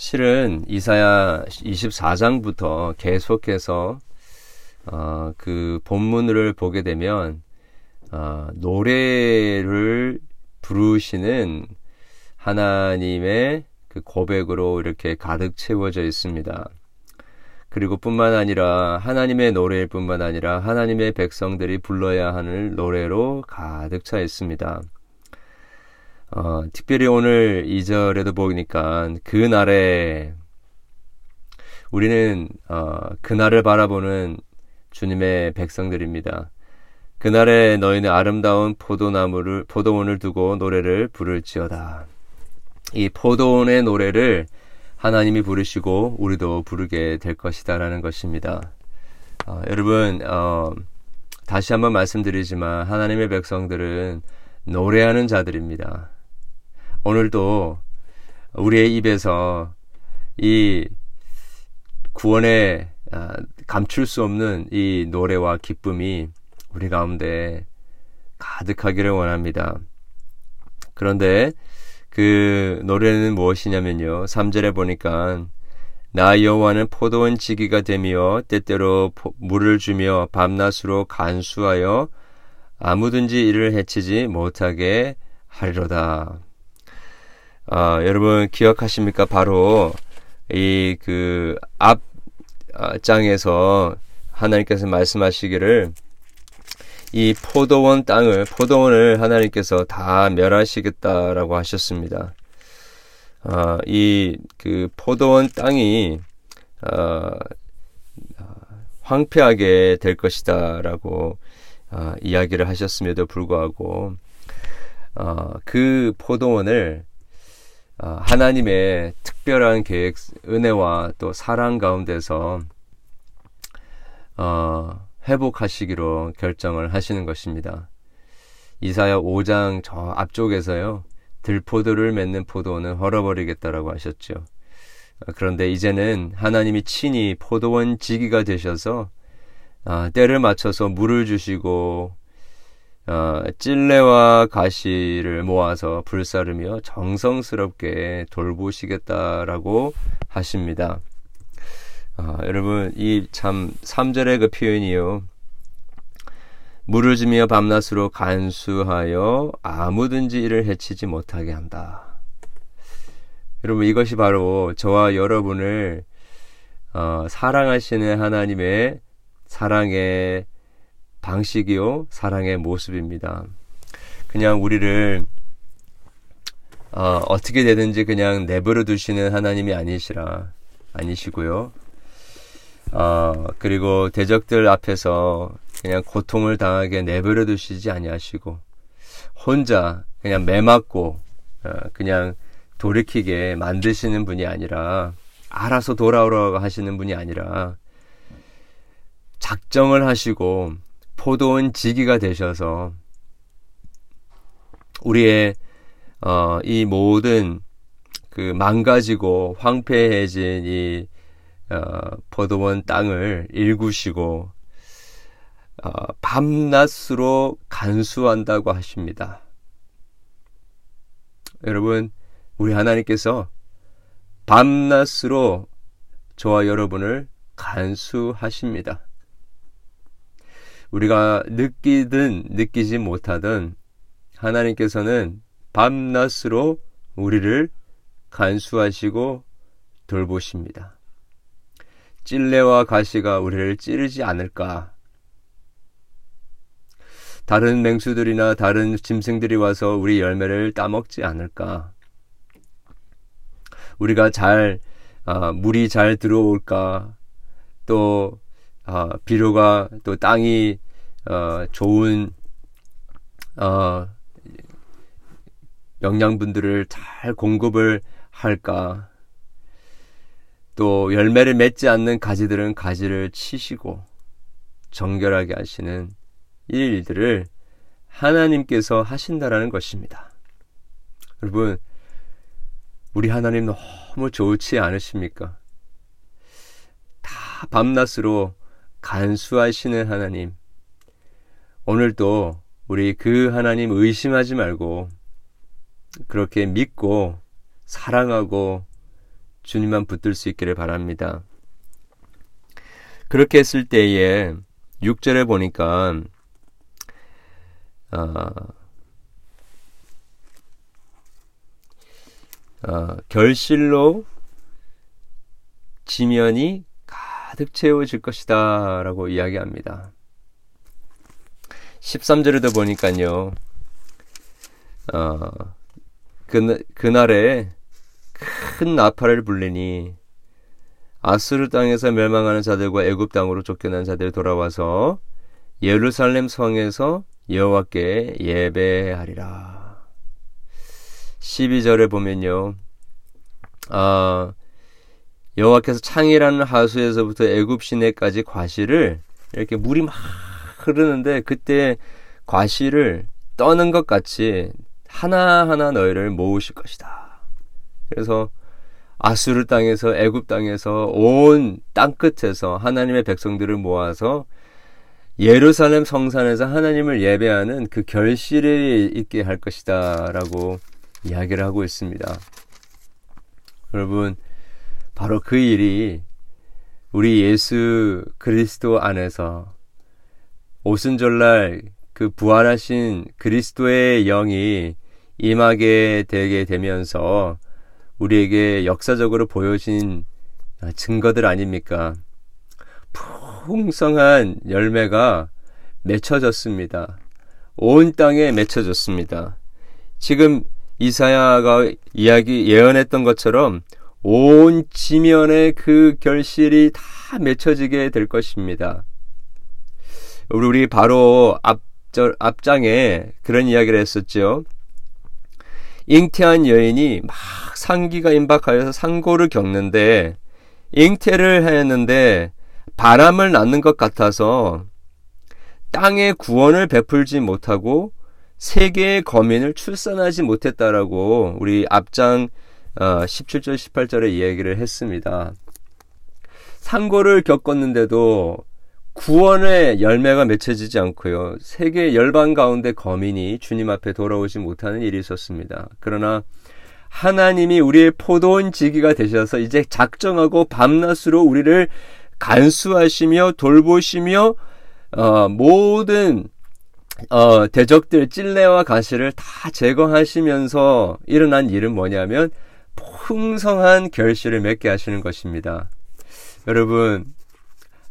실은 이사야 24장부터 계속해서 어, 그 본문을 보게 되면 어, 노래를 부르시는 하나님의 그 고백으로 이렇게 가득 채워져 있습니다. 그리고 뿐만 아니라 하나님의 노래일 뿐만 아니라 하나님의 백성들이 불러야 하는 노래로 가득 차 있습니다. 어, 특별히 오늘 2절에도 보니까 그날에 우리는 어, 그날을 바라보는 주님의 백성들입니다. 그날에 너희는 아름다운 포도나무를 포도원을 두고 노래를 부를지어다. 이 포도원의 노래를 하나님이 부르시고 우리도 부르게 될 것이다라는 것입니다. 어, 여러분 어, 다시 한번 말씀드리지만 하나님의 백성들은 노래하는 자들입니다. 오늘도 우리의 입에서 이 구원에 아, 감출 수 없는 이 노래와 기쁨이 우리 가운데 가득하기를 원합니다. 그런데 그 노래는 무엇이냐면요. 3절에 보니까 나 여호와는 포도원 지기가 되며 때때로 물을 주며 밤낮으로 간수하여 아무든지 이를 해치지 못하게 하리로다. 아, 여러분 기억하십니까? 바로 이 그앞 아, 장에서 하나님께서 말씀하시기를 이 포도원 땅을 포도원을 하나님께서 다 멸하시겠다라고 하셨습니다. 아, 이그 포도원 땅이 아, 황폐하게 될 것이다라고 아, 이야기를 하셨음에도 불구하고 아, 그 포도원을 아, 하나님의 특별한 계획, 은혜와 또 사랑 가운데서 어, 회복하시기로 결정을 하시는 것입니다. 이사야 5장 저 앞쪽에서요. 들포도를 맺는 포도원은 헐어버리겠다라고 하셨죠. 어, 그런데 이제는 하나님이 친히 포도원 지기가 되셔서 아, 때를 맞춰서 물을 주시고 어, 찔레와 가시를 모아서 불사르며 정성스럽게 돌보시겠다라고 하십니다. 어, 여러분 이 참 3절의 그 표현이요. 물을 주며 밤낮으로 간수하여 아무든지 이를 해치지 못하게 한다. 여러분 이것이 바로 저와 여러분을 어, 사랑하시는 하나님의 사랑의 방식이요, 사랑의 모습입니다. 그냥 우리를 어, 어떻게 되든지 그냥 내버려 두시는 하나님이 아니시라 아니시고요. 어, 그리고 대적들 앞에서 그냥 고통을 당하게 내버려 두시지 아니하시고 혼자 그냥 매맞고 어, 그냥 돌이키게 만드시는 분이 아니라 알아서 돌아오라고 하시는 분이 아니라 작정을 하시고 포도원 지기가 되셔서 우리의 어, 이 모든 그 망가지고 황폐해진 이 어, 포도원 땅을 일구시고 어, 밤낮으로 간수한다고 하십니다. 여러분, 우리 하나님께서 밤낮으로 저와 여러분을 간수하십니다. 우리가 느끼든 느끼지 못하든 하나님께서는 밤낮으로 우리를 간수하시고 돌보십니다. 찔레와 가시가 우리를 찌르지 않을까? 다른 맹수들이나 다른 짐승들이 와서 우리 열매를 따먹지 않을까? 우리가 잘, 아, 물이 잘 들어올까? 또, 어, 비료가 또 땅이 어, 좋은 어, 영양분들을 잘 공급을 할까? 또 열매를 맺지 않는 가지들은 가지를 치시고 정결하게 하시는 일들을 하나님께서 하신다라는 것입니다. 여러분, 우리 하나님 너무 좋지 않으십니까? 다 밤낮으로 간수하시는 하나님. 오늘도 우리 그 하나님 의심하지 말고 그렇게 믿고 사랑하고 주님만 붙들 수 있기를 바랍니다. 그렇게 했을 때에 6절에 보니까 어, 어, 결실로 지면이 가득 채워질 것이다 라고 이야기합니다. 13절에도 보니까요, 어, 그, 그날에 큰 나팔을 불리니 아스르 땅에서 멸망하는 자들과 애굽 땅으로 쫓겨난 자들이 돌아와서 예루살렘 성에서 여호와께 예배하리라. 12절에 보면요. 아, 여호와께서 창이라는 하수에서부터 애굽 시내까지 과실을 이렇게 물이 막 흐르는데 그때 과실을 떠는 것 같이 하나하나 너희를 모으실 것이다. 그래서 아수르 땅에서 애굽 땅에서 온 땅 끝에서 하나님의 백성들을 모아서 예루살렘 성산에서 하나님을 예배하는 그 결실이 있게 할 것이다라고 이야기를 하고 있습니다. 여러분 바로 그 일이 우리 예수 그리스도 안에서 오순절날 그 부활하신 그리스도의 영이 임하게 되게 되면서 우리에게 역사적으로 보여진 증거들 아닙니까? 풍성한 열매가 맺혀졌습니다. 온 땅에 맺혀졌습니다. 지금 이사야가 이야기 예언했던 것처럼 온 지면에 그 결실이 다 맺혀지게 될 것입니다. 우리 바로 앞절 앞장에 그런 이야기를 했었죠. 잉태한 여인이 막 상기가 임박하여서 상고를 겪는데 잉태를 했는데 바람을 낳는 것 같아서 땅의 구원을 베풀지 못하고 세계의 거민을 출산하지 못했다라고 우리 앞장 17절 어, 18절에 이야기를 했습니다. 상고를 겪었는데도 구원의 열매가 맺혀지지 않고요. 세계 열방 가운데 거민이 주님 앞에 돌아오지 못하는 일이 있었습니다. 그러나 하나님이 우리의 포도원 지기가 되셔서 이제 작정하고 밤낮으로 우리를 간수하시며 돌보시며 어, 모든 어, 대적들 찔레와 가시를 다 제거하시면서 일어난 일은 뭐냐면 풍성한 결실을 맺게 하시는 것입니다. 여러분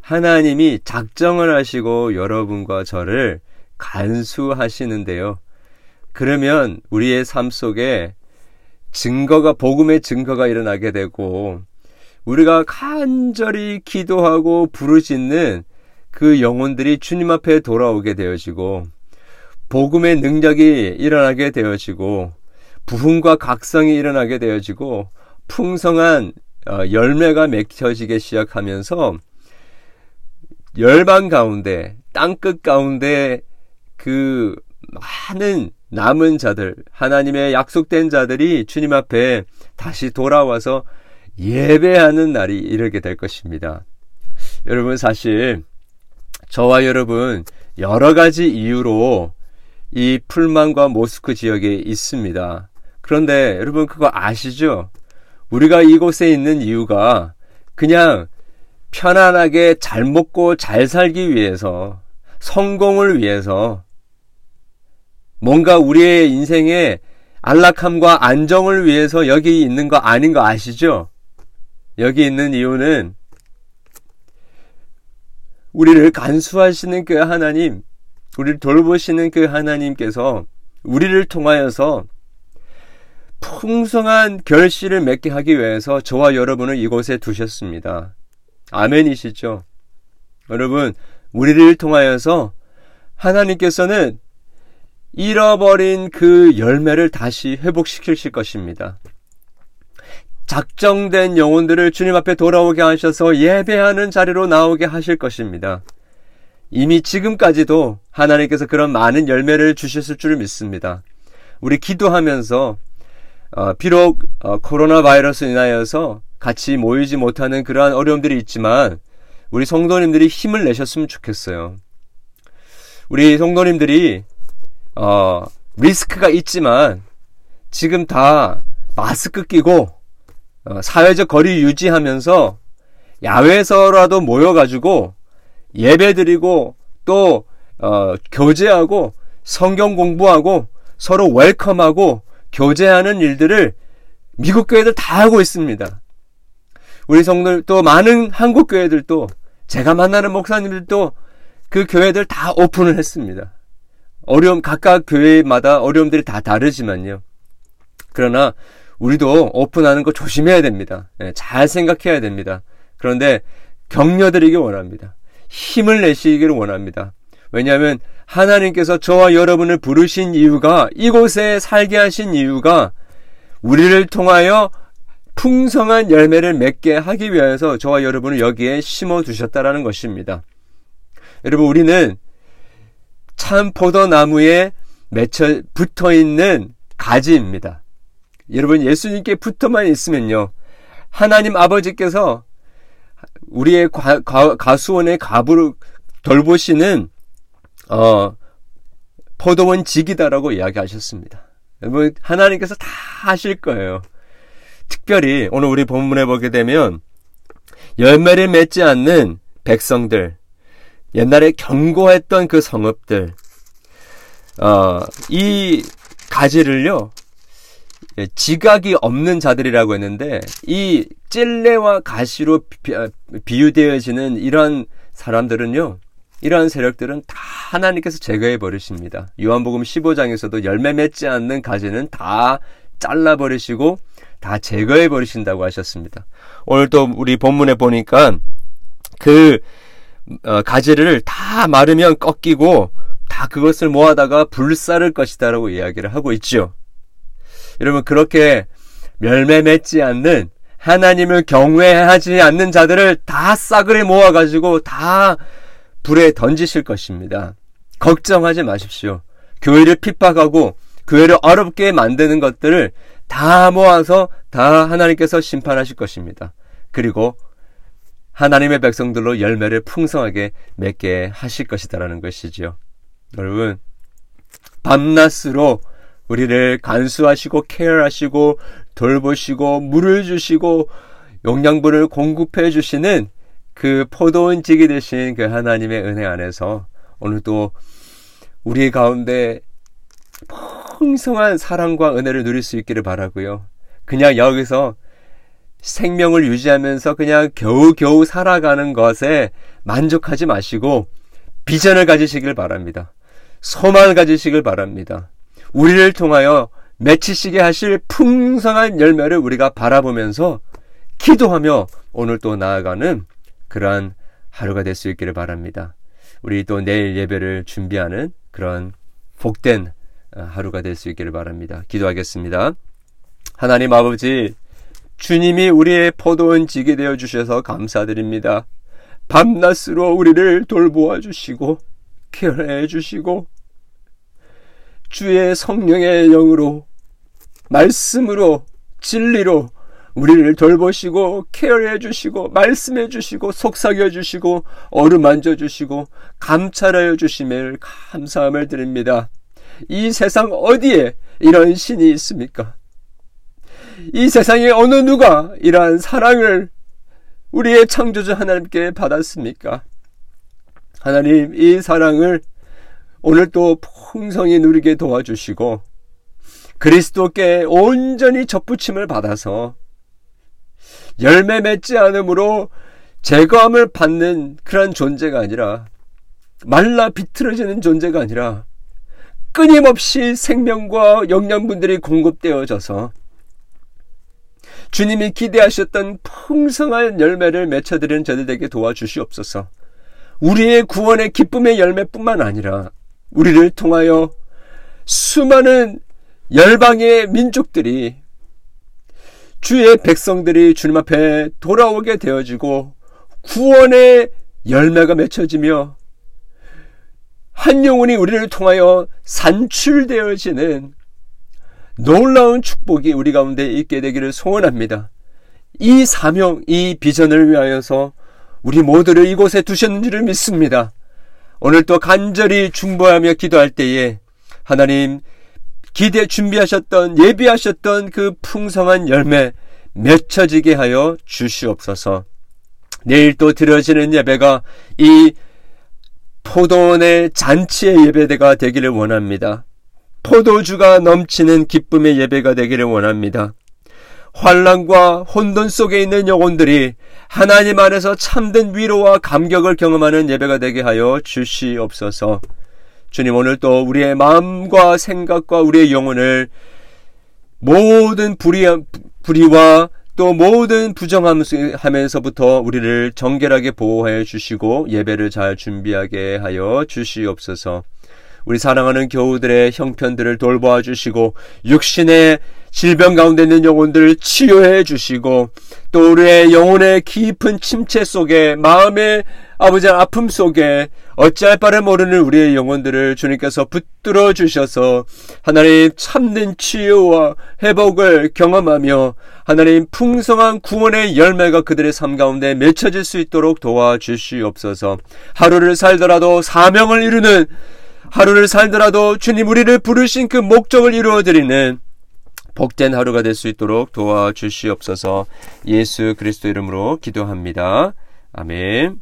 하나님이 작정을 하시고 여러분과 저를 간수하시는데요. 그러면 우리의 삶 속에 증거가, 복음의 증거가 일어나게 되고, 우리가 간절히 기도하고 부르짖는 그 영혼들이 주님 앞에 돌아오게 되어지고, 복음의 능력이 일어나게 되어지고, 부흥과 각성이 일어나게 되어지고, 풍성한 어, 열매가 맺혀지기 시작하면서, 열방 가운데, 땅끝 가운데 그 많은 남은 자들, 하나님의 약속된 자들이 주님 앞에 다시 돌아와서 예배하는 날이 이르게 될 것입니다. 여러분, 사실, 저와 여러분, 여러 가지 이유로 이 풀만과 모스크 지역에 있습니다. 그런데 여러분, 그거 아시죠? 우리가 이곳에 있는 이유가 그냥 편안하게 잘 먹고 잘 살기 위해서, 성공을 위해서, 뭔가 우리의 인생에 안락함과 안정을 위해서 여기 있는 거 아닌 거 아시죠? 여기 있는 이유는 우리를 간수하시는 그 하나님, 우리를 돌보시는 그 하나님께서 우리를 통하여서 풍성한 결실을 맺게 하기 위해서 저와 여러분을 이곳에 두셨습니다. 아멘이시죠? 여러분, 우리를 통하여서 하나님께서는 잃어버린 그 열매를 다시 회복시키실 것입니다. 작정된 영혼들을 주님 앞에 돌아오게 하셔서 예배하는 자리로 나오게 하실 것입니다. 이미 지금까지도 하나님께서 그런 많은 열매를 주셨을 줄 믿습니다. 우리 기도하면서 어, 비록 어, 코로나 바이러스 인하여서 같이 모이지 못하는 그러한 어려움들이 있지만 우리 성도님들이 힘을 내셨으면 좋겠어요. 우리 성도님들이 어, 리스크가 있지만 지금 다 마스크 끼고 어, 사회적 거리 유지하면서 야외에서라도 모여가지고 예배드리고 또 어, 교제하고 성경 공부하고 서로 웰컴하고 교제하는 일들을 미국 교회들 다 하고 있습니다. 우리 성들 또 많은 한국 교회들도 제가 만나는 목사님들도 그 교회들 다 오픈을 했습니다. 어려움 각각 교회마다 어려움들이 다 다르지만요. 그러나 우리도 오픈하는 거 조심해야 됩니다. 예, 잘 생각해야 됩니다. 그런데 격려드리기 원합니다. 힘을 내시기를 원합니다. 왜냐하면 하나님께서 저와 여러분을 부르신 이유가 이곳에 살게 하신 이유가 우리를 통하여 풍성한 열매를 맺게 하기 위해서 저와 여러분을 여기에 심어 두셨다라는 것입니다. 여러분 우리는 참 포도나무에 맺혀 붙어 있는 가지입니다. 여러분 예수님께 붙어만 있으면요. 하나님 아버지께서 우리의 가수원의 가부를 돌보시는 어, 포도원 직이다라고 이야기하셨습니다. 여러분 하나님께서 다 하실 거예요. 특별히 오늘 우리 본문에 보게 되면 열매를 맺지 않는 백성들, 옛날에 경고했던 그 성읍들, 어, 이 가지를요, 예, 지각이 없는 자들이라고 했는데, 이 찔레와 가시로 비유되어지는 이러한 사람들은요, 이러한 세력들은 다 하나님께서 제거해 버리십니다. 요한복음 15장에서도 열매 맺지 않는 가지는 다 잘라 버리시고 다 제거해 버리신다고 하셨습니다. 오늘 또 우리 본문에 보니까 그 어, 가지를 다 마르면 꺾이고 다 그것을 모아다가 불사를 것이다라고 이야기를 하고 있죠. 여러분 그렇게 열매 맺지 않는 하나님을 경외하지 않는 자들을 다 싸그리 모아가지고 다 불에 던지실 것입니다. 걱정하지 마십시오. 교회를 핍박하고 교회를 어렵게 만드는 것들을 다 모아서 다 하나님께서 심판하실 것입니다. 그리고 하나님의 백성들로 열매를 풍성하게 맺게 하실 것이다라는 것이지요. 여러분, 밤낮으로 우리를 간수하시고 케어하시고 돌보시고 물을 주시고 영양분을 공급해 주시는 그 포도원 지기 되신 그 하나님의 은혜 안에서 오늘도 우리 가운데 풍성한 사랑과 은혜를 누릴 수 있기를 바라고요. 그냥 여기서 생명을 유지하면서 그냥 겨우겨우 살아가는 것에 만족하지 마시고 비전을 가지시길 바랍니다. 소망을 가지시길 바랍니다. 우리를 통하여 맺히시게 하실 풍성한 열매를 우리가 바라보면서 기도하며 오늘 또 나아가는 그러한 하루가 될 수 있기를 바랍니다. 우리 또 내일 예배를 준비하는 그런 복된 어, 하루가 될 수 있기를 바랍니다. 기도하겠습니다. 하나님 아버지, 주님이 우리의 포도원 지게 되어 주셔서 감사드립니다. 밤낮으로 우리를 돌보아 주시고 케어해 주시고 주의 성령의 영으로 말씀으로 진리로 우리를 돌보시고 케어해 주시고 말씀해 주시고 속삭여 주시고 어루만져 주시고 감찰하여 주심을 감사함을 드립니다. 이 세상 어디에 이런 신이 있습니까? 이 세상에 어느 누가 이러한 사랑을 우리의 창조주 하나님께 받았습니까? 하나님, 이 사랑을 오늘 또 풍성히 누리게 도와주시고, 그리스도께 온전히 접붙임을 받아서 열매 맺지 않으므로 제거함을 받는 그런 존재가 아니라 말라 비틀어지는 존재가 아니라 끊임없이 생명과 영양분들이 공급되어져서 주님이 기대하셨던 풍성한 열매를 맺혀드리는 저들에게 도와주시옵소서. 우리의 구원의 기쁨의 열매뿐만 아니라 우리를 통하여 수많은 열방의 민족들이 주의 백성들이 주님 앞에 돌아오게 되어지고 구원의 열매가 맺혀지며 한 영혼이 우리를 통하여 산출되어지는 놀라운 축복이 우리 가운데 있게 되기를 소원합니다. 이 사명, 이 비전을 위하여서 우리 모두를 이곳에 두셨는지를 믿습니다. 오늘 또 간절히 중보하며 기도할 때에 하나님 기대 준비하셨던 예비하셨던 그 풍성한 열매 맺혀지게 하여 주시옵소서. 내일 또 드려지는 예배가 이 포도원의 잔치의 예배대가 되기를 원합니다. 포도주가 넘치는 기쁨의 예배가 되기를 원합니다. 환란과 혼돈 속에 있는 영혼들이 하나님 안에서 참된 위로와 감격을 경험하는 예배가 되게 하여 주시옵소서. 주님 오늘 또 우리의 마음과 생각과 우리의 영혼을 모든 불의, 불의와 또 모든 부정하면서부터 우리를 정결하게 보호해 주시고 예배를 잘 준비하게 하여 주시옵소서. 우리 사랑하는 교우들의 형편들을 돌보아 주시고 육신의 질병 가운데 있는 영혼들을 치유해 주시고 또 우리의 영혼의 깊은 침체 속에 마음의 아버지 아픔 속에 어찌할 바를 모르는 우리의 영혼들을 주님께서 붙들어 주셔서 하나님 참된 치유와 회복을 경험하며 하나님 풍성한 구원의 열매가 그들의 삶 가운데 맺혀질 수 있도록 도와주시옵소서. 하루를 살더라도 사명을 이루는 하루를 살더라도 주님 우리를 부르신 그 목적을 이루어 드리는 복된 하루가 될 수 있도록 도와주시옵소서 예수 그리스도 이름으로 기도합니다. 아멘.